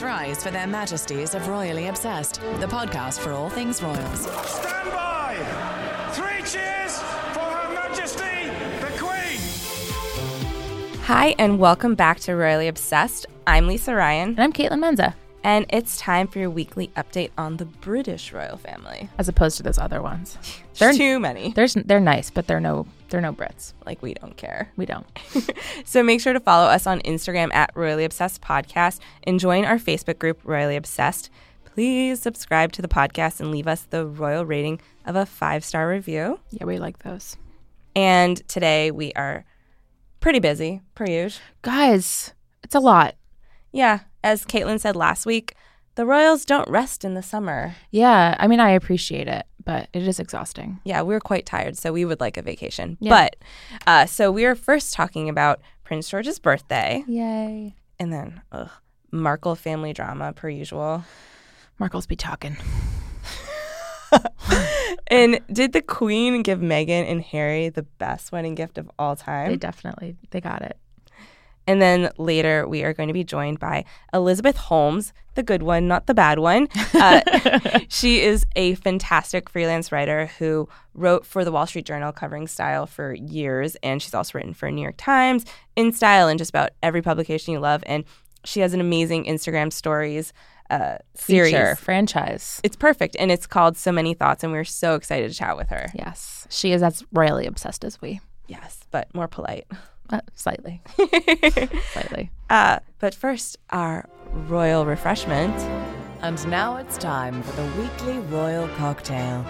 Ye. Please rise for their majesties of Royally Obsessed, the podcast for all things royals. Stand by! Three cheers for Her Majesty the Queen! Hi, and welcome back to Royally Obsessed. I'm Lisa Ryan, And I'm Caitlin Menza, and it's time for your weekly update on the British royal family. as opposed to those other ones. There's too many. There's they're nice, but they're no they're no Brits. Like, we don't care. We don't. So make sure to follow us on Instagram at Royally Obsessed Podcast and join our Facebook group, Royally Obsessed. Please subscribe to the podcast and leave us the royal rating of a five star review. Yeah, we like those. And today we are pretty busy, per usual. Guys, it's a lot. Yeah, as Caitlin said last week, the royals don't rest in the summer. Yeah, I mean I appreciate it, but it is exhausting. Yeah, we're quite tired, so we would like a vacation. Yeah. But uh, so we are first talking about Prince George's birthday, Yay. and then ugh, Markle family drama per usual. Markle's be talking. And did the Queen give Meghan and Harry the best wedding gift of all time? They definitely they got it. And then later we are going to be joined by Elizabeth Holmes, the good one, not the bad one. Uh, she is a fantastic freelance writer who wrote for the Wall Street Journal covering style for years. And she's also written for New York Times, In Style, and just about every publication you love. And she has an amazing Instagram stories uh, series. Feature, franchise. It's perfect. And it's called So Many Thoughts. And we're so excited to chat with her. Yes. She is as royally obsessed as we. Yes, but more polite. Uh, slightly. slightly. Uh, but first, our royal refreshment. And now it's time for the weekly royal cocktail.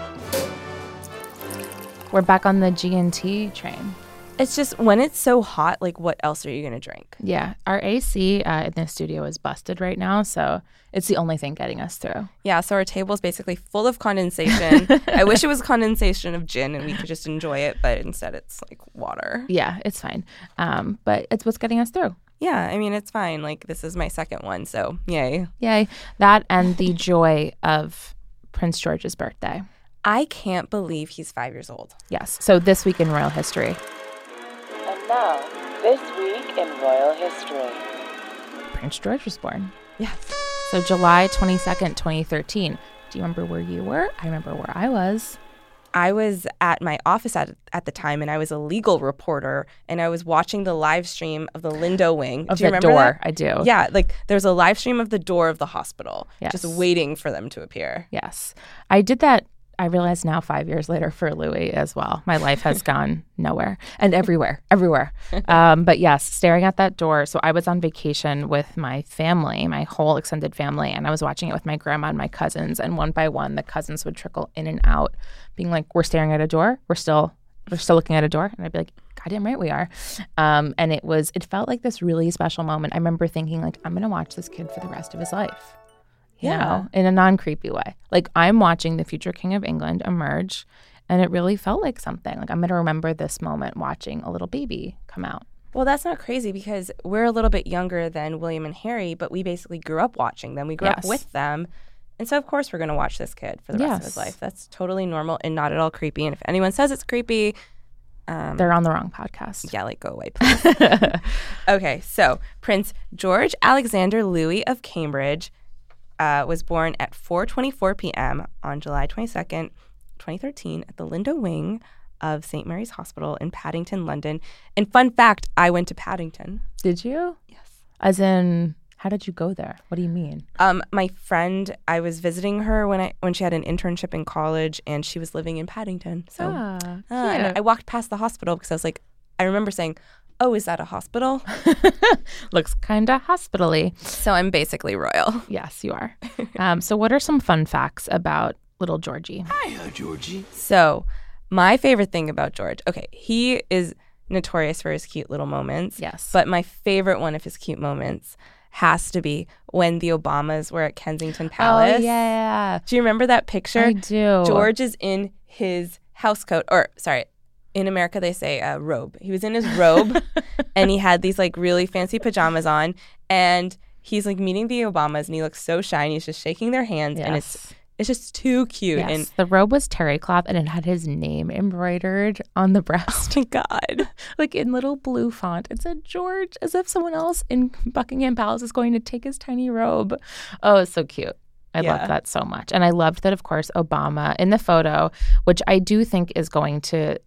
We're back on the G&T train. It's just when it's so hot, like, what else are you going to drink? Yeah, our AC uh, in the studio is busted right now, so it's the only thing getting us through. Yeah, so our table is basically full of condensation. I wish it was condensation of gin and we could just enjoy it, but instead it's like water. Yeah, it's fine. Um, but it's what's getting us through. Yeah, I mean, it's fine. Like, this is my second one, so yay. Yay. That and the joy of Prince George's birthday. I can't believe he's five years old. Yes. So this week in royal history. And now, this week in royal history. Prince George was born. Yes. So July 22nd, 2013. Do you remember where you were? I remember where I was. I was at my office at, at the time and I was a legal reporter and I was watching the live stream of the Lindo wing. Of do you the remember door. that? I do. Yeah, like there's a live stream of the door of the hospital, just waiting for them to appear. Yes. I did that. I realize now, five years later, for Louis as well. My life has gone nowhere and everywhere, everywhere. Um, but yes, staring at that door. So I was on vacation with my family, my whole extended family, and I was watching it with my grandma and my cousins. And one by one, the cousins would trickle in and out, being like, "We're staring at a door. We're still, we're still looking at a door." And I'd be like, "Goddamn right we are." Um, and it was, it felt like this really special moment. I remember thinking, like, I'm gonna watch this kid for the rest of his life you Yeah. know, in a non creepy way. Like I'm watching the future King of England emerge, and it really felt like something. Like I'm going to remember this moment watching a little baby come out. Well, that's not crazy because we're a little bit younger than William and Harry, but we basically grew up watching them. We grew up with them. And so, of course, we're going to watch this kid for the rest of his life. That's totally normal and not at all creepy. And if anyone says it's creepy, um, They're on the wrong podcast. yeah, like go away, please. okay, so Prince George Alexander Louis of Cambridge uh, was born at 4:24 p.m. on July 22nd, 2013, at the Lindo Wing of St Mary's Hospital in Paddington, London. And fun fact, I went to Paddington. Did you? Yes. As in, how did you go there? What do you mean? Um, my friend, I was visiting her when I when she had an internship in college, and she was living in Paddington. So, Ah, uh, I walked past the hospital because I was like, I remember saying, "Oh, is that a hospital?" Looks kind of hospitally. so I'm basically royal. Yes, you are. um, so, what are some fun facts about little Georgie? Hiya, Georgie. So, my favorite thing about George, okay, he is notorious for his cute little moments. Yes. But my favorite one of his cute moments has to be when the Obamas were at Kensington Palace. Oh yeah, Do you remember that picture? I do. George is in his house coat, or sorry, in America they say uh, robe. He was in his robe, and he had these like really fancy pajamas on, and he's like meeting the Obamas, and he looks so shy, and he's just shaking their hands, and it's it's just too cute. Yes. And the robe was terry cloth and it had his name embroidered on the breast. oh my god, like in little blue font. It said George, as if someone else in Buckingham Palace is going to take his tiny robe. Oh, it's so cute. I Yeah. loved that so much. And I loved that, of course, Obama in the photo, which I do think is going to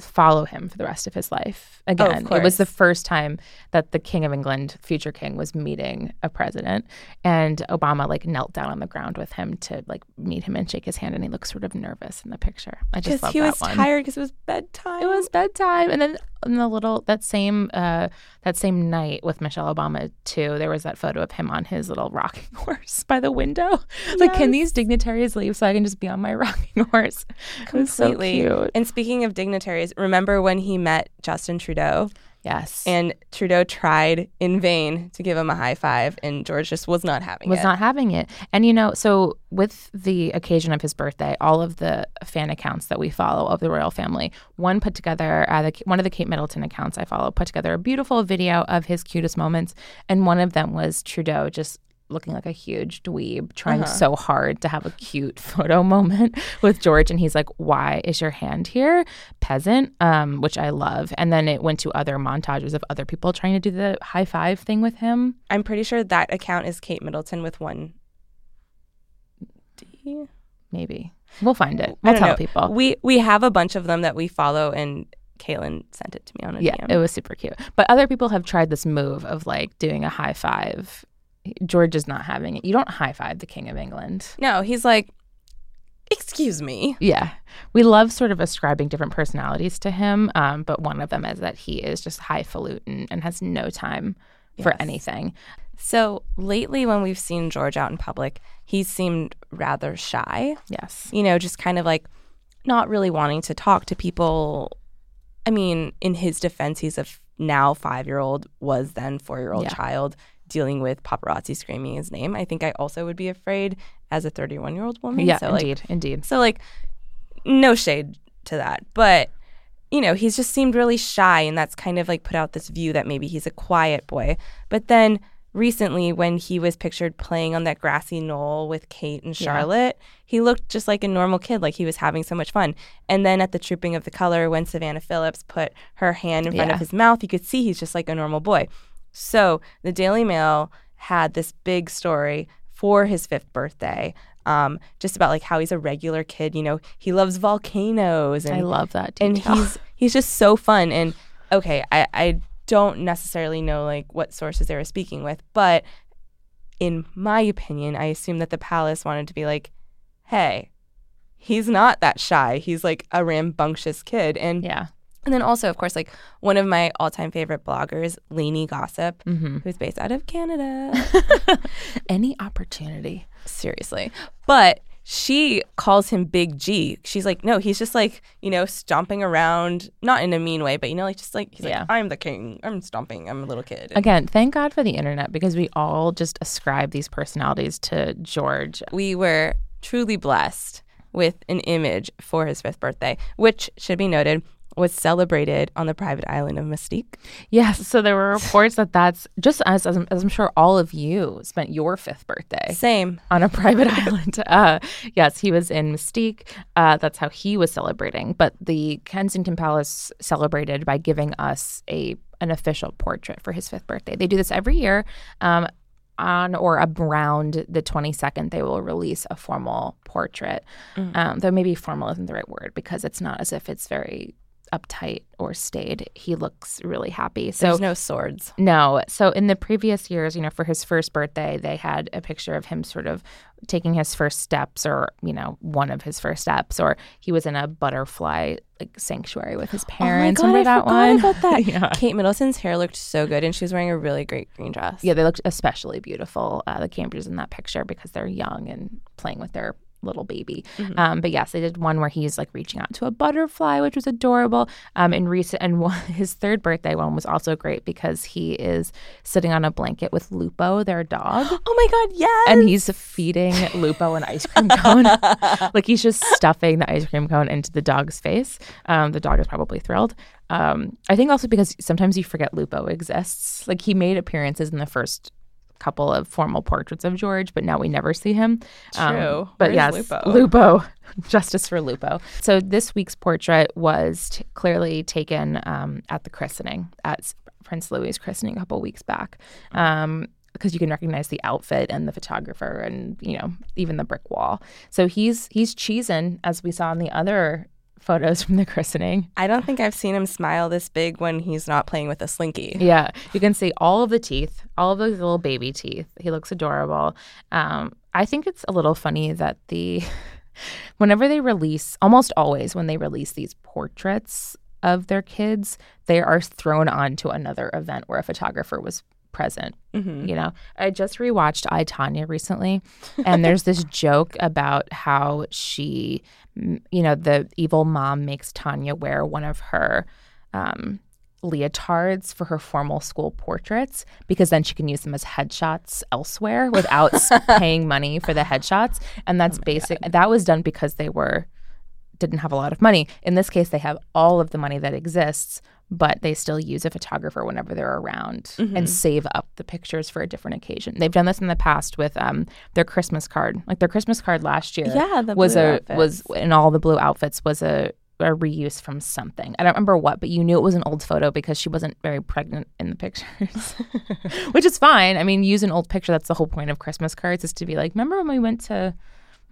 follow him for the rest of his life. Again, it was the first time that the King of England, future king, was meeting a president. And Obama like knelt down on the ground with him to like meet him and shake his hand. And he looked sort of nervous in the picture. I just love he was one. tired because it was bedtime. It was bedtime, and then in the little that same uh, that same night with Michelle Obama too, there was that photo of him on his little rocking horse by the window. Like, can these dignitaries leave so I can just be on my rocking horse? Was so completely. And speaking of dignitaries, remember when he met Justin Trudeau? Yes, And Trudeau tried in vain to give him a high five, and George just was not having was it. Was not having it. And you know, so with the occasion of his birthday, all of the fan accounts that we follow of the royal family, one put together, uh, the, one of the Kate Middleton accounts I follow, put together a beautiful video of his cutest moments, and one of them was Trudeau just looking like a huge dweeb, trying so hard to have a cute photo moment with George, and he's like, "Why is your hand here, peasant?" Um, which I love. And then it went to other montages of other people trying to do the high five thing with him. I'm pretty sure that account is Kate Middleton with one D. Maybe we'll find it. We'll tell know. people. We we have a bunch of them that we follow, and Caitlin sent it to me on a yeah, DM. it was super cute. But other people have tried this move of like doing a high five. George is not having it. You don't high five the King of England. no, he's like, excuse me. Yeah. We love sort of ascribing different personalities to him. Um, but one of them is that he is just highfalutin and has no time for anything. So lately, when we've seen George out in public, he seemed rather shy. Yes. You know, just kind of like not really wanting to talk to people. I mean, in his defense, he's a f- now five year old, was then four year old Yeah. child dealing with paparazzi screaming his name. I think I also would be afraid as a 31 year old woman. Yeah, so, like, indeed. indeed. So like no shade to that, but you know, he's just seemed really shy and that's kind of like put out this view that maybe he's a quiet boy. But then recently when he was pictured playing on that grassy knoll with Kate and Yeah. Charlotte, he looked just like a normal kid, like he was having so much fun. And then at the Trooping of the Color when Savannah Phillips put her hand in front Yeah. of his mouth, you could see he's just like a normal boy. So the Daily Mail had this big story for his fifth birthday, um, just about like how he's a regular kid. You know, he loves volcanoes and I love that detail. and he's he's just so fun. And okay, I I don't necessarily know like what sources they were speaking with, but in my opinion, I assume that the palace wanted to be like, hey. He's not that shy. He's like a rambunctious kid. And yeah. And then also, of course, like one of my all-time favorite bloggers, Lainey Gossip, Mm-hmm. who's based out of Canada. Any opportunity. Seriously. But she calls him Big G. She's like, no, he's just like, you know, stomping around, not in a mean way, but you know, like just like he's Yeah. like, I'm the king. I'm stomping. I'm a little kid. Again, thank God for the internet because we all just ascribe these personalities to George. We were truly blessed with an image for his fifth birthday, which should be noted was celebrated on the private island of Mustique. Yes. So there were reports that that's just as, as, I'm- as I'm sure all of you spent your fifth birthday Same. on a private island. Uh, yes, he was in Mustique. Uh, that's how he was celebrating. But the Kensington Palace celebrated by giving us a an official portrait for his fifth birthday. They do this every year. Um, on or around the 22nd, they will release a formal portrait. Um, though maybe formal isn't the right word because it's not as if it's very uptight or staid. He looks really happy. So There's no swords. no. So in the previous years, you know, for his first birthday, they had a picture of him sort of taking his first steps or, you know, one of his first steps or he was in a butterfly like sanctuary with his parents. oh my God, Remember that I one? forgot about that. yeah. Kate Middleton's hair looked so good, and she was wearing a really great green dress. Yeah, they looked especially beautiful, uh, the Cambridges in that picture because they're young and playing with their little baby. Um, but yes, they did one where he's like reaching out to a butterfly, which was adorable. Um, and recent and one, his third birthday one was also great because he is sitting on a blanket with Lupo, their dog. Oh my God, yes. And he's feeding Lupo an ice cream cone. like he's just stuffing the ice cream cone into the dog's face. Um, the dog is probably thrilled. Um, I think also because sometimes you forget Lupo exists. Like he made appearances in the first couple of formal portraits of George, but now we never see him. Um, True. but Where's yes, Lupo? Lupo. Justice for Lupo. So this week's portrait was t- clearly taken um, at the christening, at Prince Louis's christening a couple weeks back. Um, because you can recognize the outfit and the photographer and you know even the brick wall. So he's he's cheesing as we saw in the other photos from the christening. I don't think I've seen him smile this big when he's not playing with a slinky. Yeah, you can see all of the teeth, all of those little baby teeth. He looks adorable. Um, I think it's a little funny that the whenever they release, almost always when they release these portraits of their kids, they are thrown onto another event where a photographer was present. You know, I just rewatched I Tonya recently, and there's this joke about how she, you know, the evil mom makes Tonya wear one of her um, leotards for her formal school portraits because then she can use them as headshots elsewhere without paying money for the headshots. And that's basic. That was done because they were didn't have a lot of money. In this case, they have all of the money that exists, but they still use a photographer whenever they're around and save up the pictures for a different occasion. They've done this in the past with um, their Christmas card. Like their Christmas card last year Yeah, the was a outfits. was in all the blue outfits was a a reuse from something. I don't remember what, but you knew it was an old photo because she wasn't very pregnant in the pictures, which is fine. I mean, use an old picture. That's the whole point of Christmas cards is to be like, remember when we went to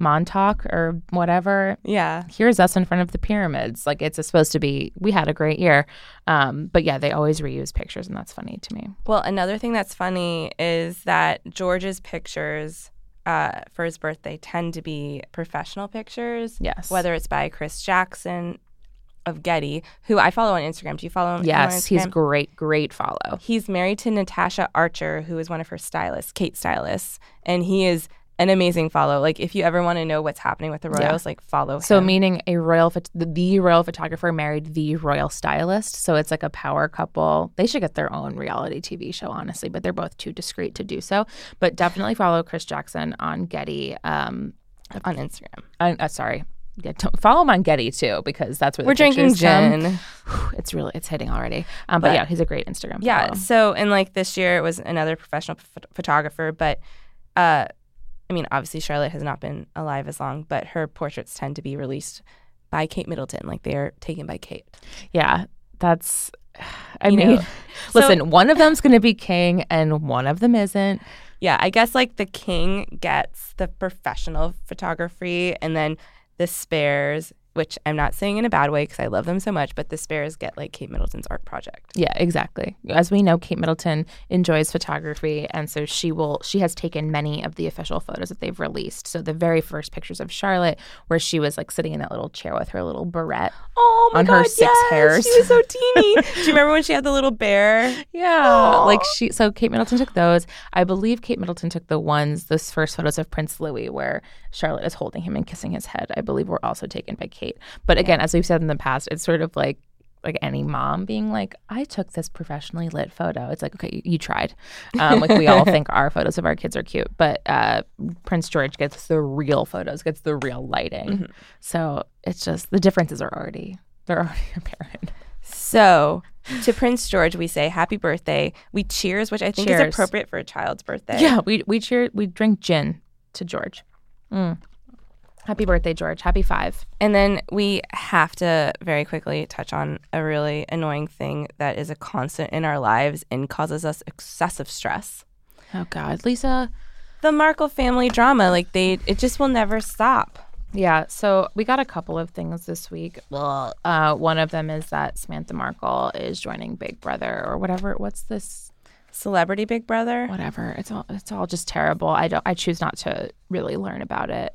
Montauk or whatever? Yeah. Here's us in front of the pyramids. Like it's supposed to be. We had a great year, um, but yeah, they always reuse pictures, and that's funny to me. Well, another thing that's funny is that George's pictures uh, for his birthday tend to be professional pictures. Yes. Whether it's by Chris Jackson of Getty, who I follow on Instagram. Do you follow him? Yes, he's great. Great follow. He's married to Natasha Archer, who is one of her stylists, Kate stylists, and he is an amazing follow. Like if you ever want to know what's happening with the Yeah. royals, like follow him. So meaning a royal, phot- the, the royal photographer married the royal stylist. So it's like a power couple. They should get their own reality TV show, honestly, but they're both too discreet to do so. But definitely follow Chris Jackson on Getty. Um, on Instagram, I, uh, sorry. To, follow him on Getty too because that's where the we're drinking pictures come. gin. It's really it's hitting already. Um, but, But- yeah, he's a great Instagram. Yeah. follow. So, and like this year, it was another professional ph- photographer. But, uh, I mean, obviously, Charlotte has not been alive as long, but her portraits tend to be released by Kate Middleton. Like they are taken by Kate. yeah. That's. I You mean, know, so- listen. one of them's going to be king, and one of them isn't. Yeah. I guess like the king gets the professional photography, and then the spares, which I'm not saying in a bad way because I love them so much, but the spares get like Kate Middleton's art project. Yeah, exactly. As we know, Kate Middleton enjoys photography, and so she will. She has taken many of the official photos that they've released. So the very first pictures of Charlotte, where she was like sitting in that little chair with her little barrette. Oh my On god, her six yes, hairs. She was so teeny. Do you remember when she had the little bear? Yeah, like she. So Kate Middleton took those. I believe Kate Middleton took the ones, those first photos of Prince Louis, where Charlotte is holding him and kissing his head. I believe were also taken by Kate. But again, as we've said in the past, it's sort of like like any mom being like, I took this professionally lit photo. It's like, okay, you, you tried. Um, like we all think our photos of our kids are cute, but uh, Prince George gets the real photos, gets the real lighting. So it's just the differences are already they're already apparent. So, to Prince George, we say happy birthday. We cheers, which I think Cheers. is appropriate for a child's birthday. Yeah, we we cheer we drink gin to George. Mm. Happy birthday, George. Happy five. And then we have to very quickly touch on a really annoying thing that is a constant in our lives and causes us excessive stress. Oh God, Lisa. The Markle family drama, like they, it just will never stop. Yeah, so we got a couple of things this week. Well, uh, one of them is that Samantha Markle is joining Big Brother or whatever. What's this? Celebrity Big Brother. Whatever. It's all it's all just terrible. I don't. I choose not to really learn about it.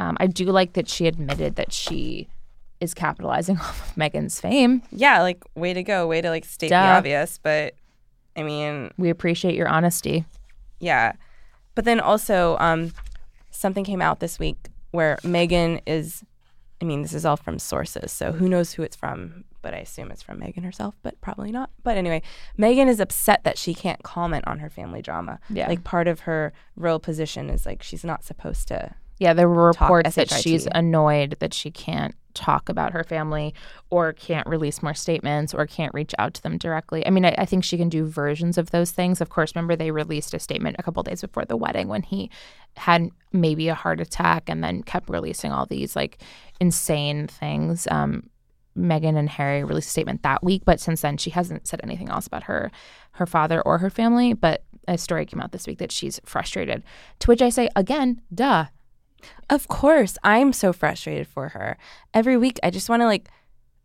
Um, I do like that she admitted that she is capitalizing off of Meghan's fame. Yeah, like way to go, way to like state Duh. the obvious. But I mean, We appreciate your honesty. yeah. But then also, um, something came out this week where Meghan is. I mean, this is all from sources, so who knows who it's from? But I assume it's from Meghan herself, but probably not. But anyway, Meghan is upset that she can't comment on her family drama. Yeah. like part of her royal position is like she's not supposed to. Yeah, there were reports that she's annoyed that she can't talk about her family or can't release more statements or can't reach out to them directly. I mean, I, I think she can do versions of those things. Of course, remember they released a statement a couple days before the wedding when he had maybe a heart attack and then kept releasing all these like insane things. Um, Meghan and Harry released a statement that week, but since then she hasn't said anything else about her her father or her family. But a story came out this week that she's frustrated. To which I say again, duh. Of course, I'm so frustrated for her. Every week, I just want to like.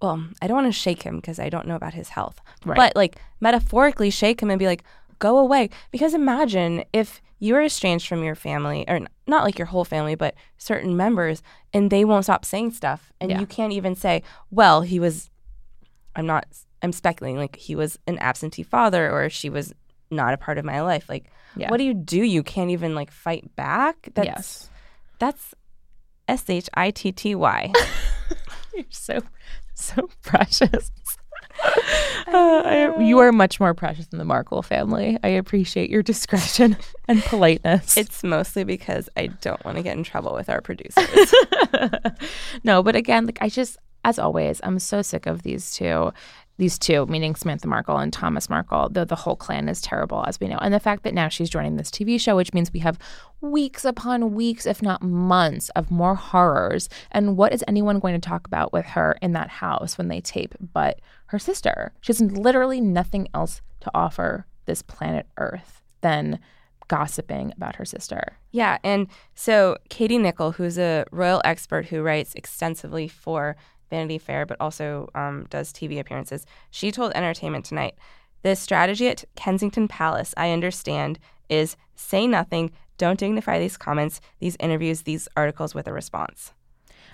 Well, I don't want to shake him because I don't know about his health. Right. But like metaphorically, shake him and be like, "Go away." Because imagine if you're estranged from your family, or not like your whole family, but certain members, and they won't stop saying stuff, and Yeah. you can't even say, "Well, he was." I'm not. I'm speculating. Like he was an absentee father, or she was not a part of my life. Like, Yeah. what do you do? You can't even like fight back. That's yes. That's S H I T T Y. You're so so precious. Uh, I- you are much more precious than the Markle family. I appreciate your discretion and politeness. It's mostly because I don't want to get in trouble with our producers. no, but again, like I just, as always, I'm so sick of these two. These two, meaning Samantha Markle and Thomas Markle, though the whole clan is terrible, as we know, and the fact that now she's joining this TV show, which means we have weeks upon weeks, if not months, of more horrors. And what is anyone going to talk about with her in that house when they tape? But her sister, she has literally nothing else to offer this planet Earth than gossiping about her sister. yeah, and so Katie Nicholl, who's a royal expert who writes extensively for Vanity Fair, but also um, does TV appearances, she told Entertainment Tonight, the strategy at Kensington Palace, I understand, is say nothing, don't dignify these comments, these interviews, these articles with a response.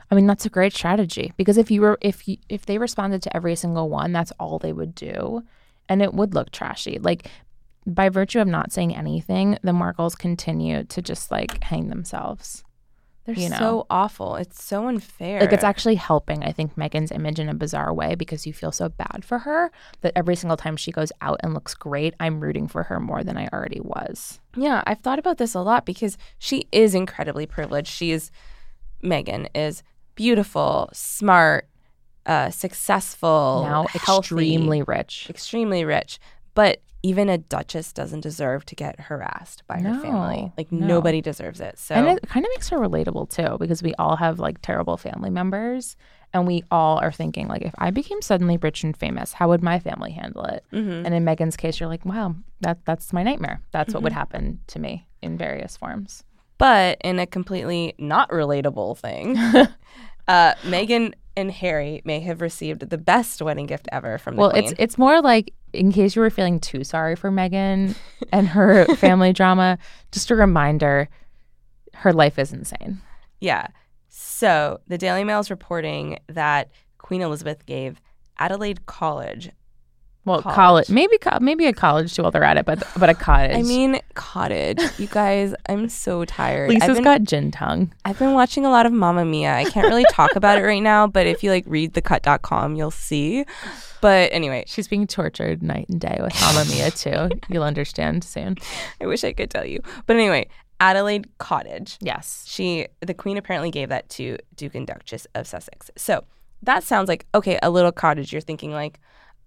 I mean, that's a great strategy because if you were if you, if they responded to every single one, that's all they would do, and it would look trashy. Like by virtue of not saying anything, the Markles continue to just like hang themselves. They're You know. so awful. It's so unfair. Like it's actually helping, I think, Meghan's image in a bizarre way because you feel so bad for her that every single time she goes out and looks great, I'm rooting for her more than I already was. Yeah, I've thought about this a lot because she is incredibly privileged. She is, Meghan is beautiful, smart, uh, successful, now healthy, extremely rich. extremely rich. But even a duchess doesn't deserve to get harassed by her family. Like no. nobody deserves it. So And it kind of makes her relatable too, because we all have like terrible family members, and we all are thinking like, if I became suddenly rich and famous, how would my family handle it? Mm-hmm. And in Meghan's case, you're like, wow, that that's my nightmare. That's what would happen to me in various forms. But in a completely not relatable thing, uh, Meghan and Harry may have received the best wedding gift ever from the Well, Queen. it's it's more like in case you were feeling too sorry for Meghan and her family drama, just a reminder, her life is insane. Yeah. So the Daily Mail is reporting that Queen Elizabeth gave Adelaide College. Well, College. college, maybe maybe a college too while they're at it, but but a cottage. I mean, cottage. You guys, I'm so tired. Lisa's been, got gin tongue. I've been watching a lot of Mamma Mia. I can't really talk about it right now, but if you like read thecut.com, you'll see. But anyway, She's being tortured night and day with Mamma Mia too. You'll understand soon. I wish I could tell you. But anyway, Adelaide Cottage. Yes. She, the Queen apparently gave that to Duke and Duchess of Sussex. So that sounds like, okay, a little cottage. You're thinking like,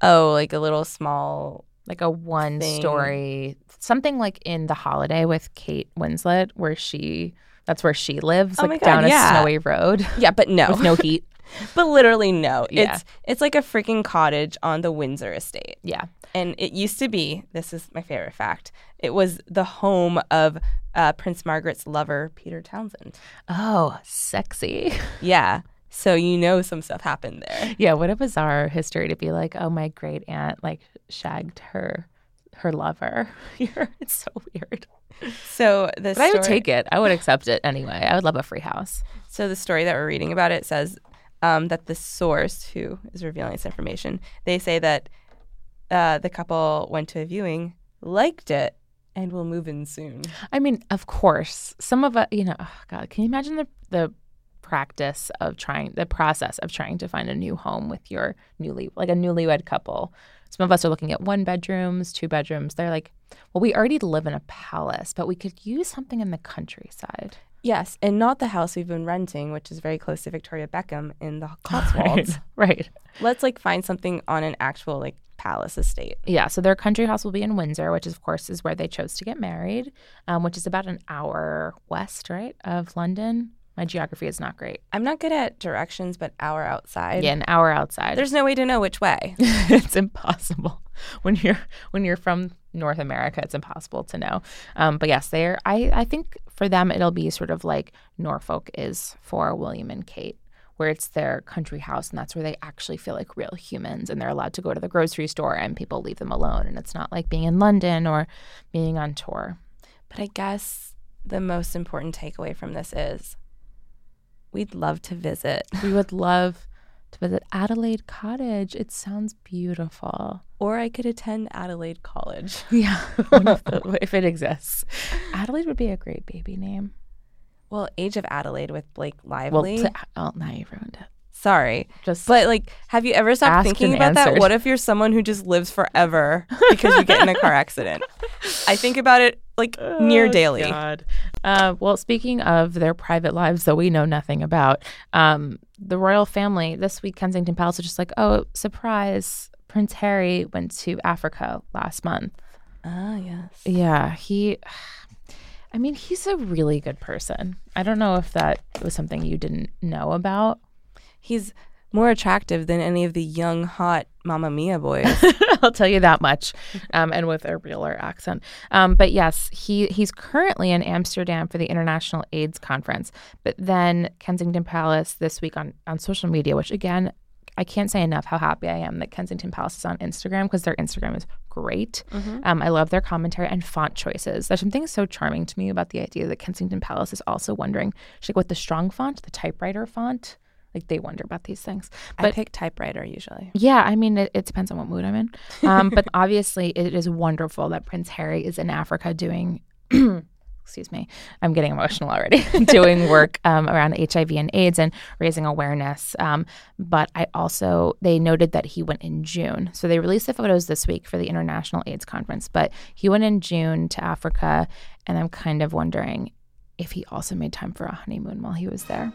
oh, like a little small Like a one Thing. story, something like in The Holiday with Kate Winslet, where she, that's where she lives, Oh like God, down yeah. a snowy road Yeah, but no. with no heat. but literally no. Yeah. It's it's like a freaking cottage on the Windsor estate. Yeah. And it used to be, this is my favorite fact, it was the home of uh, Prince Margaret's lover, Peter Townsend. Oh, sexy. Yeah. So you know some stuff happened there. Yeah, what a bizarre history to be like, oh, my great aunt like shagged her her lover. it's so weird. So the But I would take it. I would accept it anyway. I would love a free house. So the story that we're reading about it says um, that the source who is revealing this information, they say that uh, the couple went to a viewing, liked it, and will move in soon. I mean, of course, some of us, you know, oh God, can you imagine the the practice of trying the process of trying to find a new home with your newly like a newlywed couple. Some of us are looking at one bedrooms, two bedrooms. They're like, well, we already live in a palace, but we could use something in the countryside. Yes, and not the house we've been renting, which is very close to Victoria Beckham in the Cotswolds. Right. right. Let's like find something on an actual like palace estate. Yeah, so their country house will be in Windsor, which of course is where they chose to get married, um, which is about an hour west, right, of London. My geography is not great. I'm not good at directions, but hour outside. Yeah, an hour outside. There's no way to know which way. it's impossible when you're when you're from North America. It's impossible to know. Um, but yes, they're. I I think for them it'll be sort of like Norfolk is for William and Kate, where it's their country house and that's where they actually feel like real humans and they're allowed to go to the grocery store and people leave them alone and it's not like being in London or being on tour. But I guess the most important takeaway from this is we'd love to visit. We would love to visit Adelaide Cottage. It sounds beautiful. Or I could attend Adelaide College. Yeah, if, the, if it exists. Adelaide would be a great baby name. Well, Age of Adelaide with Blake Lively. Well, to, oh, now you ruined it. Sorry. Just But like, have you ever stopped thinking about that? What if you're someone who just lives forever because you get in a car accident? I think about it like near daily. God. Uh, well, speaking of their private lives that we know nothing about, um, the royal family this week, Kensington Palace just like, oh, surprise! Prince Harry went to Africa last month. Ah, yes. Yeah, he. I mean, he's a really good person. I don't know if that was something you didn't know about. He's more attractive than any of the young, hot Mamma Mia boys. I'll tell you that much, um, and with a realer accent. Um, but yes, he he's currently in Amsterdam for the International AIDS Conference. But then Kensington Palace this week on on social media, which again. I can't say enough how happy I am that Kensington Palace is on Instagram because their Instagram is great. Um, I love their commentary and font choices. There's something so charming to me about the idea that Kensington Palace is also wondering, like, with the strong font, the typewriter font, like they wonder about these things. I But pick typewriter usually. yeah, I mean, it, it depends on what mood I'm in. Um, but obviously, it is wonderful that Prince Harry is in Africa doing. excuse me, I'm getting emotional already. doing work um, around HIV and AIDS and raising awareness. Um, but I also they noted that he went in June, so they released the photos this week for the International AIDS Conference. But he went in June to Africa, and I'm kind of wondering if he also made time for a honeymoon while he was there.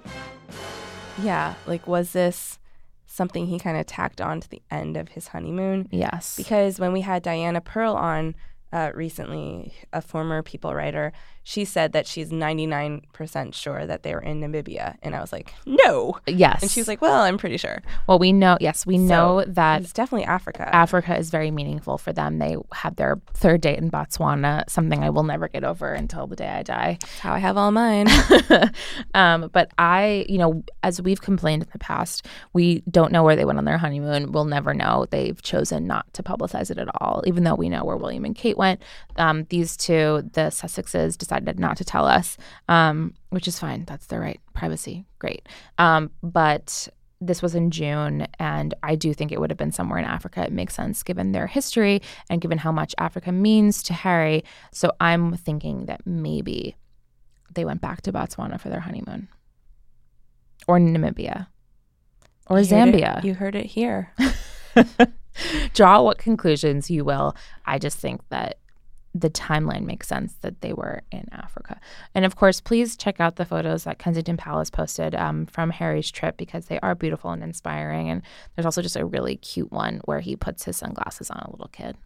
Yeah. Like, was this something he kind of tacked on to the end of his honeymoon? Yes, Because when we had Diana Pearl on uh, recently, a former People writer, she said that she's 99% sure that they were in Namibia. And I was like, no. yes, And she was like, well, I'm pretty sure. Well, we know, yes, we know that It's definitely Africa. Africa is very meaningful for them. They had their third date in Botswana, something I will never get over until the day I die. That's how I have all mine. um, but I, you know, as we've complained in the past, we don't know where they went on their honeymoon. We'll never know. They've chosen not to publicize it at all, even though we know where William and Kate went. Um, these two, the Sussexes, decided not to tell us, um, which is fine. That's their right. Privacy, great. Um, but this was in June, and I do think it would have been somewhere in Africa. It makes sense given their history and given how much Africa means to Harry. So I'm thinking that maybe they went back to Botswana for their honeymoon, or Namibia, or You heard Zambia. you heard it here. Draw what conclusions you will. I just think that the timeline makes sense that they were in Africa. And of course, please check out the photos that Kensington Palace posted um, from Harry's trip because they are beautiful and inspiring. And there's also just a really cute one where he puts his sunglasses on a little kid.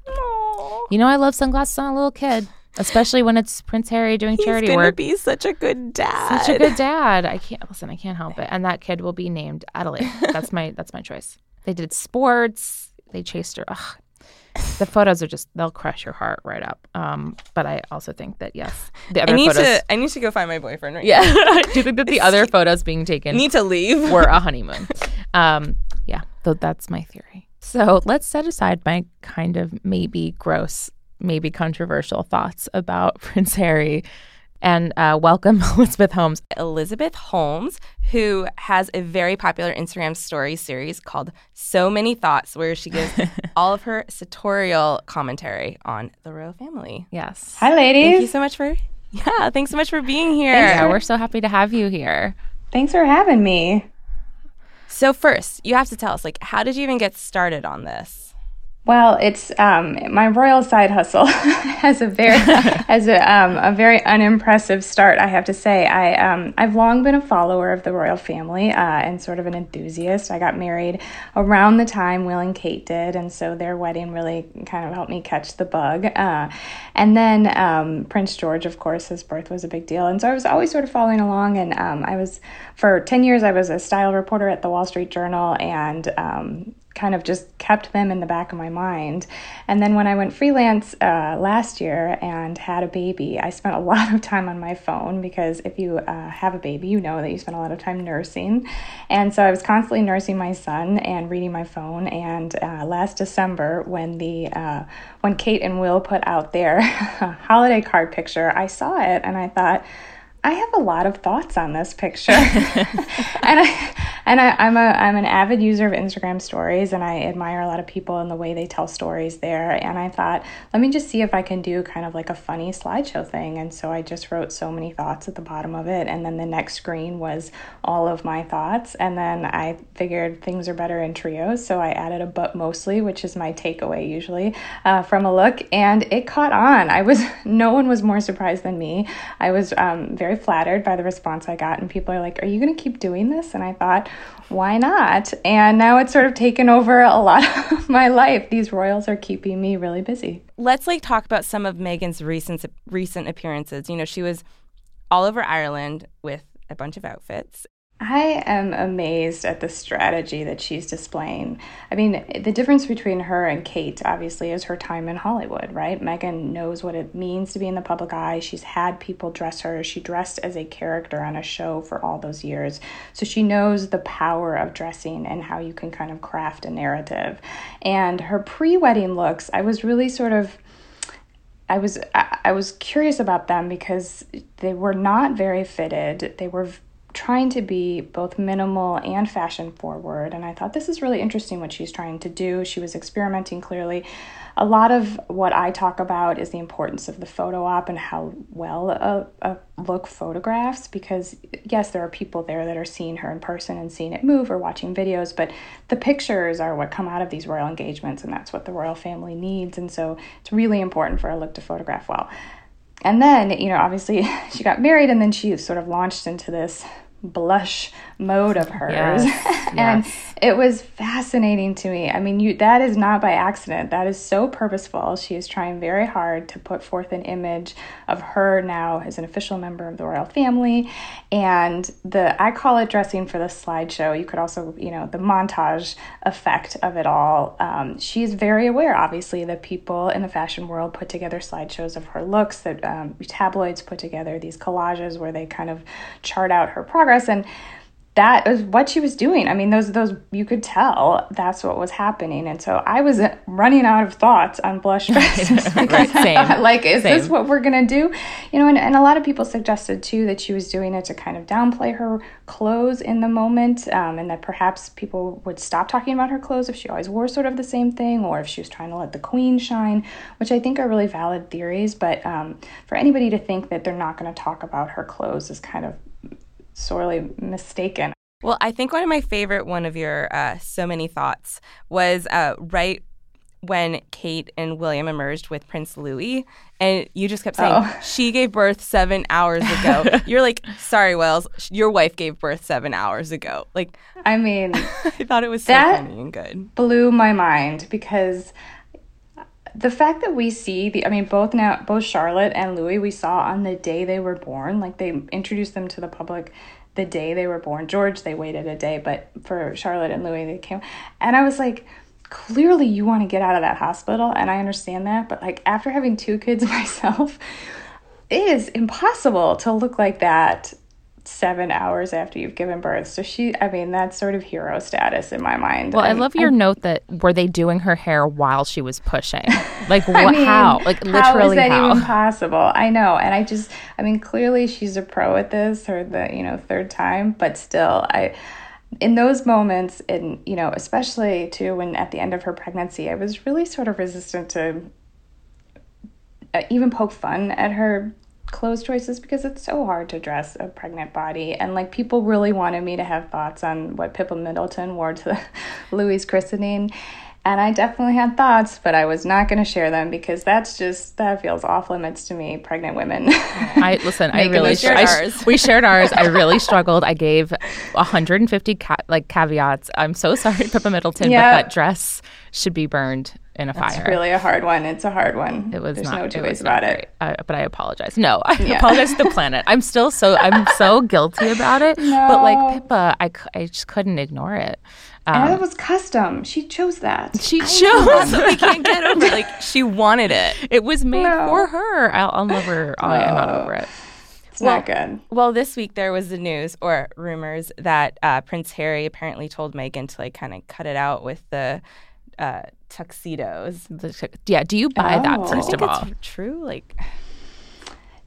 You know, I love sunglasses on a little kid, especially when it's Prince Harry doing He's charity gonna work. be such a good dad. Such a good dad. I can't listen. I can't help it. And that kid will be named Adelaide. That's my that's my choice. They did sports. They chased her. Ugh. The photos are just they'll crush your heart right up. Um, but I also think that yes, the I need photos. to. I need to go find my boyfriend right yeah, do you think that the other photos being taken Need to leave. were a honeymoon? Um, yeah, so that's my theory. So let's set aside my kind of maybe gross, maybe controversial thoughts about Prince Harry, and uh, welcome Elizabeth Holmes. Elizabeth Holmes, who has a very popular Instagram story series called So Many Thoughts, where she gives all of her sartorial commentary on the royal family. Yes. Hi, ladies. Thank you so much for yeah, thanks so much for being here. Yeah, we're so happy to have you here. Thanks for having me. So first, you have to tell us, like, how did you even get started on this? Well, it's um, my royal side hustle has a very has a, um, a very unimpressive start. I have to say, I um, I've long been a follower of the royal family uh, and sort of an enthusiast. I got married around the time Will and Kate did, and so their wedding really kind of helped me catch the bug. Uh, and then um, Prince George, of course, his birth was a big deal, and so I was always sort of following along. And um, I was for ten years I was a style reporter at the Wall Street Journal, and um, kind of just kept them in the back of my mind. And then when I went freelance uh, last year and had a baby, I spent a lot of time on my phone because if you uh, have a baby, you know that you spend a lot of time nursing. And so I was constantly nursing my son and reading my phone. And uh, last December, when the uh, when Kate and Will put out their holiday card picture, I saw it and I thought I have a lot of thoughts on this picture, and I and I, I'm a I'm an avid user of Instagram stories, and I admire a lot of people and the way they tell stories there. And I thought, let me just see if I can do kind of like a funny slideshow thing. And so I just wrote so many thoughts at the bottom of it, and then the next screen was all of my thoughts. And then I figured things are better in trios, so I added a but mostly, which is my takeaway usually uh, from a look, and it caught on. I was no one was more surprised than me. I was um, very very flattered by the response I got. And people are like, Are you going to keep doing this? And I thought, Why not? And now it's sort of taken over a lot of my life. These royals are keeping me really busy. Let's like talk about some of Meghan's recent recent appearances. You know, she was all over Ireland with a bunch of outfits I am amazed at the strategy that she's displaying. I mean, the difference between her and Kate, obviously, is her time in Hollywood, right? Meghan knows what it means to be in the public eye. She's had people dress her. She dressed as a character on a show for all those years. So she knows the power of dressing and how you can kind of craft a narrative. And her pre wedding looks, I was really sort of. I was I was curious about them because they were not very fitted. They were trying to be both minimal and fashion forward. And I thought this is really interesting what she's trying to do. She was experimenting clearly. A lot of what I talk about is the importance of the photo op and how well a, a look photographs because yes there are people there that are seeing her in person and seeing it move or watching videos but the pictures are what come out of these royal engagements and that's what the royal family needs and so it's really important for a look to photograph well and then you know obviously she got married and then she sort of launched into this blush mode of hers. Yes, and yes. it was fascinating to me. I mean you that is not by accident. That is so purposeful. She is trying very hard to put forth an image of her now as an official member of the royal family. And the i call it dressing for the slideshow. You could also you know the montage effect of it all. Um, she's very aware obviously that people in the fashion world put together slideshows of her looks that um, tabloids put together these collages where they kind of chart out her progress and that was what she was doing. I mean, those those you could tell that's what was happening, and so I was running out of thoughts on blush dresses because same. I thought, like, is same. this what we're gonna do? You know, and, and a lot of people suggested too that she was doing it to kind of downplay her clothes in the moment, um, and that perhaps people would stop talking about her clothes if she always wore sort of the same thing, or if she was trying to let the queen shine, which I think are really valid theories. But um, for anybody to think that they're not going to talk about her clothes is kind of sorely mistaken. Well, I think one of my favorite one of your uh, so many thoughts was uh, right when Kate and William emerged with Prince Louis, and you just kept saying oh. she gave birth seven hours ago. You're like, sorry, Wills, your wife gave birth seven hours ago. Like, I mean, I thought it was so funny and good. Blew my mind because the fact that we see the I mean both now both Charlotte and Louis we saw on the day they were born, like they introduced them to the public the day they were born. George they waited a day, but for Charlotte and Louis they came. And I was like clearly you want to get out of that hospital and I understand that, but like after having two kids myself, it is impossible to look like that seven hours after you've given birth. So she, I mean, that's sort of hero status in my mind. Well, I, I love your I, note that were they doing her hair while she was pushing? Like what? mean, how? Like literally how? Is that how? even possible? I know, and I just, I mean, clearly she's a pro at this, or the you know third time, but still, I. In those moments, and you know, especially too when at the end of her pregnancy, I was really sort of resistant to uh, even poke fun at her clothes choices because it's so hard to dress a pregnant body. And like people really wanted me to have thoughts on what Pippa Middleton wore to Louis' christening. And I definitely had thoughts, but I was not going to share them because that's just that feels off limits to me. Pregnant women. I listen. I really we shared I- ours. we shared ours. I really struggled. I gave 150 ca- like caveats. I'm so sorry, Pippa Middleton, Yeah. but that dress should be burned in a it's fire. really a hard one. It's a hard one. It was There's not. no two ways about it. I, but I apologize. No, I Yeah. apologize to the planet. I'm still so. I'm so guilty about it. But like Pippa, I, I just couldn't ignore it. and Um, it was custom. She chose that. she chose. we can't get over it. Like she wanted it. It was made No. for her. I'll, I'll never. I, I'm not over it. It's not good. Well, this week there was the news or rumors that uh, Prince Harry apparently told Meghan to like kind of cut it out with the uh, tuxedos. The- Yeah. Do you buy that Oh. Do you first think of all? it's true? Like,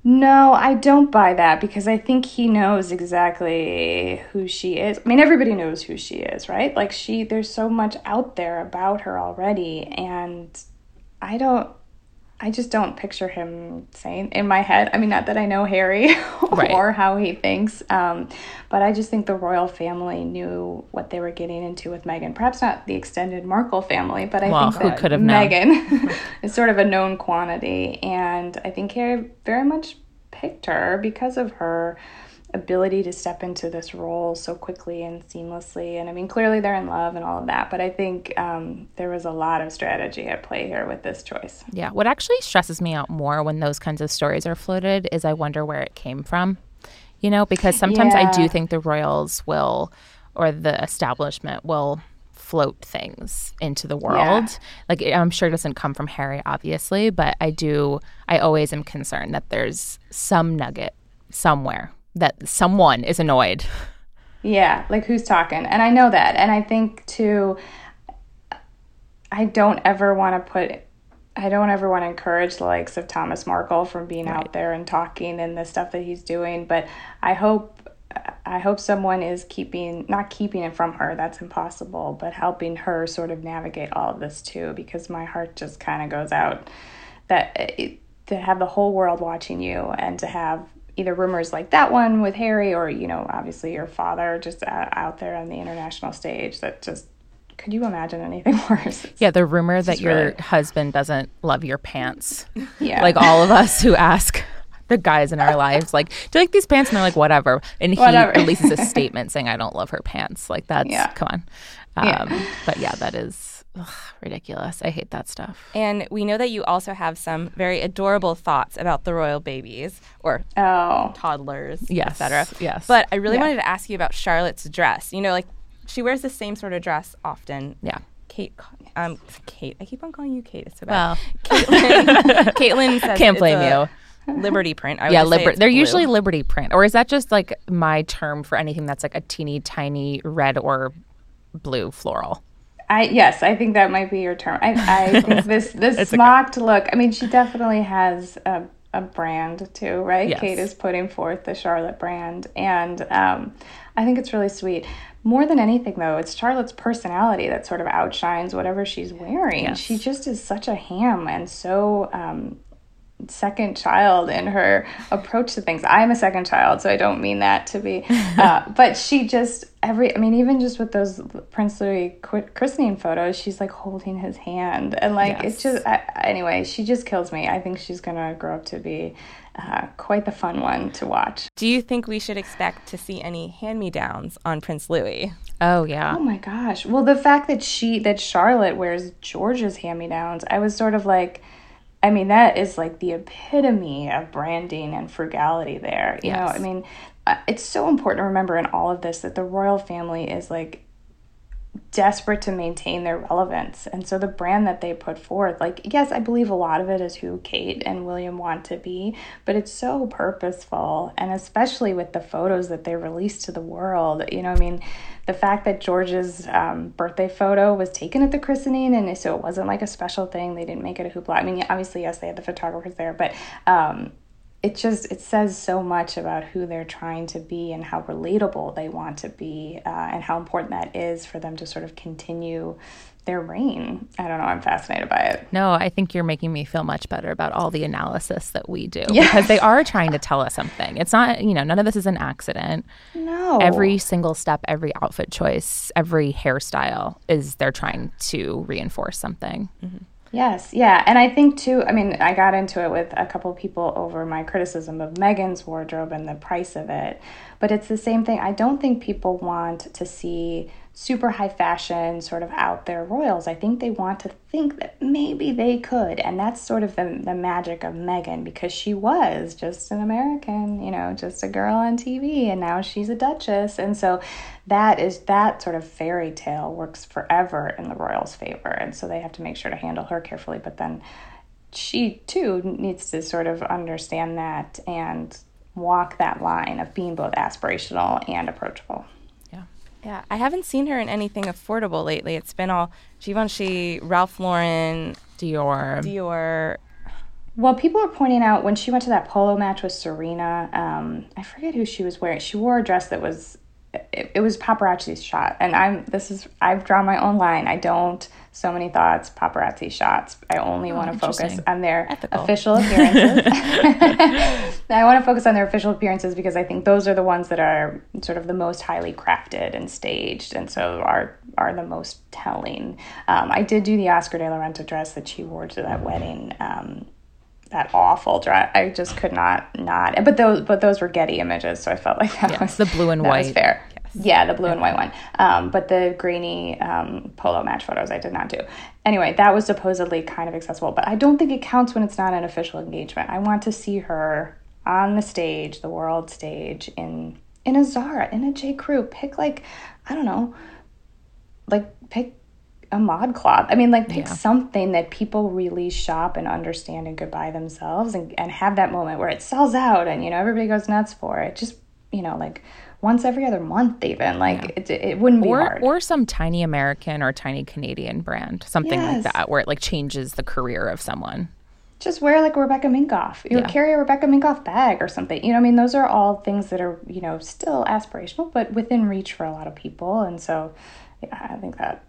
No, I don't buy that because I think he knows exactly who she is. I mean, everybody knows who she is, right? Like she there's so much out there about her already and I don't I just don't picture him saying in my head. I mean, not that I know Harry Right. or how he thinks, um, but I just think the royal family knew what they were getting into with Meghan. Perhaps not the extended Markle family, but I Well, think who that could have? Meghan is sort of a known quantity, and I think Harry very much picked her because of her ability to step into this role so quickly and seamlessly. And I mean, clearly they're in love and all of that, but I think um, there was a lot of strategy at play here with this choice. Yeah. What actually stresses me out more when those kinds of stories are floated is I wonder where it came from. You know, because sometimes I do think the royals will, or the establishment will float things into the world. Like I'm sure it doesn't come from Harry, obviously, but I do. I always am concerned that there's some nugget somewhere that someone is annoyed. Yeah, like who's talking? And I know that. And I think too I don't ever want to put I don't ever want to encourage the likes of Thomas Markle from being out there and talking and the stuff that he's doing, but I hope I hope someone is keeping not keeping it from her, that's impossible, but helping her sort of navigate all of this too because my heart just kind of goes out that it, to have the whole world watching you and to have either rumors like that one with Harry or you know obviously your father just uh, out there on the international stage that just could you imagine anything worse It's- Yeah, the rumor that your really- husband doesn't love your pants. yeah like all of us who ask the guys in our lives, like, do you like these pants? And they're like, whatever. And he releases a statement saying, I don't love her pants. Like, that's, Yeah. come on. Um, Yeah. But yeah, that is ugh, ridiculous. I hate that stuff. and we know that you also have some very adorable thoughts about the royal babies or oh toddlers, Yes, etc. yes. But I really Yeah. wanted to ask you about Charlotte's dress. You know, like she wears the same sort of dress often. Yeah. Kate, um, Kate. I keep on calling you Kate. It's so bad. Well, Caitlin, Caitlin says Can't it's blame a Liberty print. I would yeah, just liber- they're blue. usually Liberty print. Or is that just like my term for anything that's like a teeny tiny red or blue floral? I yes, I think that might be your term. I, I think this this smocked look. I mean, she definitely has a, a brand too, right? Yes. Kate is putting forth the Charlotte brand, and um, I think it's really sweet. More than anything, though, it's Charlotte's personality that sort of outshines whatever she's wearing. Yes. She just is such a ham and so um, second child in her approach to things. I'm a second child, so I don't mean that to be. Uh, but she just every. I mean, even just with those Prince Louis christening photos, she's like holding his hand, and like it's just. I, anyway, she just kills me. I think she's gonna grow up to be uh, quite the fun one to watch. Do you think we should expect to see any hand-me-downs on Prince Louis? Oh, yeah. Oh my gosh. Well, the fact that she that Charlotte wears George's hand-me-downs, I was sort of like I mean, that is like the epitome of branding and frugality there. You know, I mean, it's so important to remember in all of this that the royal family is like desperate to maintain their relevance. And so the brand that they put forth, like, yes, I believe a lot of it is who Kate and William want to be, but it's so purposeful. And especially with the photos that they released to the world, you know, I mean, the fact that George's um, birthday photo was taken at the christening, and so it wasn't like a special thing. They didn't make it a hoopla. I mean, obviously, yes, they had the photographers there, but um, it just it says so much about who they're trying to be and how relatable they want to be, uh, and how important that is for them to sort of continue their reign. I don't know. I'm fascinated by it. No, I think you're making me feel much better about all the analysis that we do Yes. because they are trying to tell us something. It's not, you know, none of this is an accident. No. Every single step, every outfit choice, every hairstyle is they're trying to reinforce something. Yes, yeah. And I think too, I mean, I got into it with a couple people over my criticism of Meghan's wardrobe and the price of it. But it's the same thing. I don't think people want to see super high fashion, sort of out there royals. I think they want to think that maybe they could. And that's sort of the, the magic of Megan because she was just an American, you know, just a girl on TV. And now she's a duchess. And so that is that sort of fairy tale works forever in the royals' favor. And so they have to make sure to handle her carefully. But then she too needs to sort of understand that and walk that line of being both aspirational and approachable. Yeah, yeah I haven't seen her in anything affordable lately. It's been all Givenchy, Ralph Lauren, Dior. Dior. Well, people are pointing out when she went to that polo match with Serena, um, I forget who she was wearing. She wore a dress that was, it, it was paparazzi's shot. And I'm, this is, I've drawn my own line. I don't, so many thoughts, paparazzi shots. I only want to focus on their Ethical. official appearances. I want to focus on their official appearances because I think those are the ones that are sort of the most highly crafted and staged, and so are are the most telling. Um, I did do the Oscar de la Renta dress that she wore to that wedding. Um, that awful dress. I just could not not. But those but those were Getty images, so I felt like that Yes, was the blue and that was white. fair. Yeah, the blue and white one. Um, but the grainy um, polo match photos I did not do. Anyway, that was supposedly kind of accessible, but I don't think it counts when it's not an official engagement. I want to see her on the stage, the world stage, in in a Zara, in a J. Crew. Pick like I don't know, like pick a ModCloth. I mean, like pick something that people really shop and understand and could buy themselves, and and have that moment where it sells out, and you know everybody goes nuts for it. Just you know like once every other month, even like it, it wouldn't be Or, hard. or some tiny American or tiny Canadian brand, something like that, where it like changes the career of someone. just wear like a Rebecca Minkoff. You Yeah. carry a Rebecca Minkoff bag or something. You know, I mean, those are all things that are you know still aspirational, but within reach for a lot of people. And so, yeah, I think that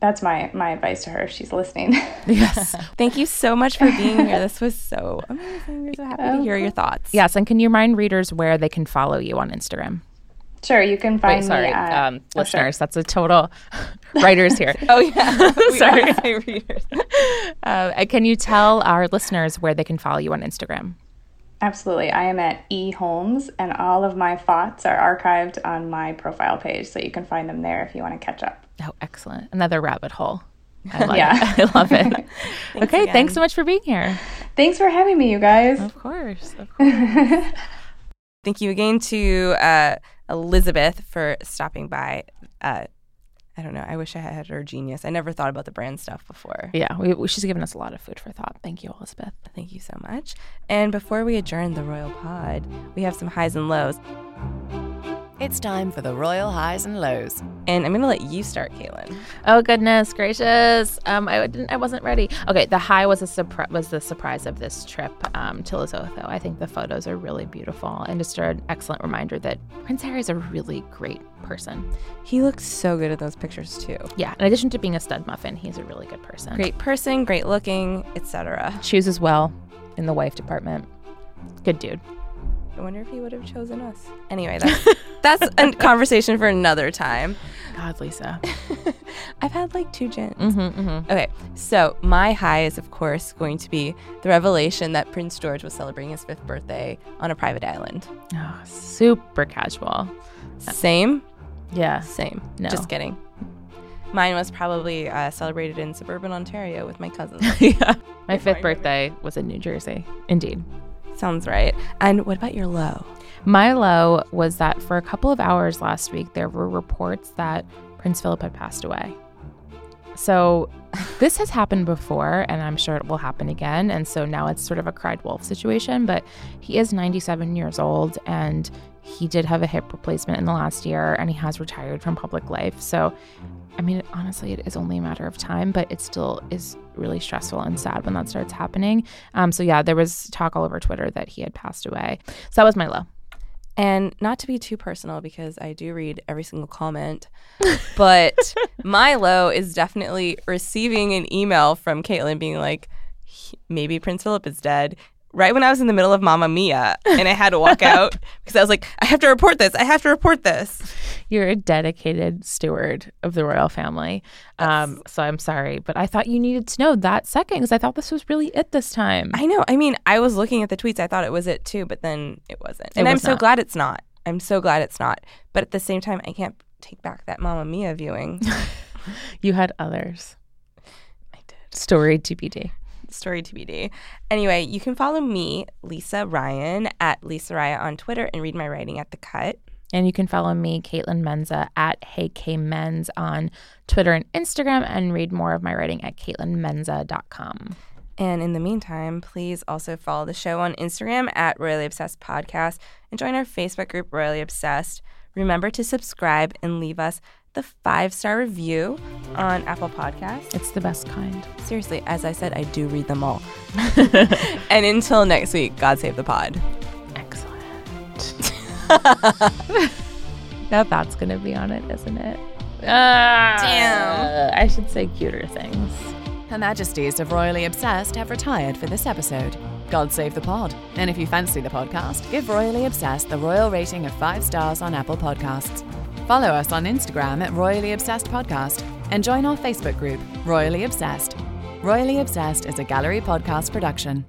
that's my my advice to her if she's listening. Yes. Thank you so much for being here. This was so amazing. We're so happy to hear your thoughts. yes. And can you remind readers where they can follow you on Instagram? sure, you can find Wait, sorry, me. At, um, oh, sure. listeners. That's a total writers here. Oh yeah. Sorry. readers. Uh, can you tell our listeners where they can follow you on Instagram? Absolutely. I am at E Holmes, and all of my thoughts are archived on my profile page, so you can find them there if you want to catch up. Oh, excellent. Another rabbit hole. I love Yeah. it. I love it. okay, again. thanks so much for being here. Thanks for having me, you guys. Of course. Of course. Thank you again to uh, Elizabeth for stopping by. Uh, I don't know. I wish I had her genius. I never thought about the brand stuff before. yeah, we, we, she's given us a lot of food for thought. Thank you, Elizabeth. Thank you so much. And before we adjourn the Royal Pod, we have some highs and lows. It's time for the Royal Highs and Lows. And I'm going to let you start, Caitlin. Oh goodness gracious! Um, I didn't. I wasn't ready. Okay, the high was a surprise. Was the surprise of this trip um, to Lesotho. I think the photos are really beautiful and just an excellent reminder that Prince Harry is a really great person. He looks so good in those pictures, too. Yeah, in addition to being a stud muffin, he's a really good person. Great person, great looking, etc. Chooses well in the wife department. Good dude. I wonder if he would have chosen us. Anyway, that's that's a conversation for another time. God, Lisa. I've had like two gins. mm-hmm, mm-hmm. Okay, so my high is, of course, going to be the revelation that Prince George was celebrating his fifth birthday on a private island. Oh, super casual. Same, Yeah. same. No. Just kidding. Mine was probably uh, celebrated in suburban Ontario with my cousins. yeah. My fifth birthday was in New Jersey. Indeed. Sounds right. And what about your low? My low was that for a couple of hours last week, there were reports that Prince Philip had passed away. So this has happened before, and I'm sure it will happen again. And so now it's sort of a cried wolf situation, but he is 97 years old and he did have a hip replacement in the last year and he has retired from public life. So, I mean, honestly, it is only a matter of time, but it still is really stressful and sad when that starts happening. Um, so, yeah, there was talk all over Twitter that he had passed away. So that was my low. And not to be too personal because I do read every single comment, but my low is definitely receiving an email from Caitlin being like, maybe Prince Philip is dead. Right when I was in the middle of Mamma Mia and I had to walk out because I was like, I have to report this. I have to report this. You're a dedicated steward of the royal family. Um, so I'm sorry, but I thought you needed to know that second because I thought this was really it this time. I know. I mean, I was looking at the tweets. I thought it was it too, but then it wasn't. It And I'm was so not. glad it's not. I'm so glad it's not. But at the same time, I can't take back that Mamma Mia viewing. you had others. I did. Story TBD. Story TBD. Anyway, you can follow me, Lisa Ryan, at Lisa Raya on Twitter and read my writing at The Cut. And you can follow me, Caitlin Menza, at Hey K Menz on Twitter and Instagram, and read more of my writing at CaitlinMenza.com. And in the meantime, please also follow the show on Instagram at Royally Obsessed Podcast and join our Facebook group, Royally Obsessed. Remember to subscribe and leave us the five star review on Apple Podcasts. It's the best kind. Seriously, as I said, I do read them all. and until next week, God save the pod. Excellent. now that's going to be on it, isn't it? Ah, Damn. I should say cuter things. Her Majesties of Royally Obsessed have retired for this episode. God save the pod. And if you fancy the podcast, give Royally Obsessed the royal rating of five stars on Apple Podcasts. Follow us on Instagram at Royally Obsessed Podcast and join our Facebook group, Royally Obsessed. Royally Obsessed is a gallery podcast production.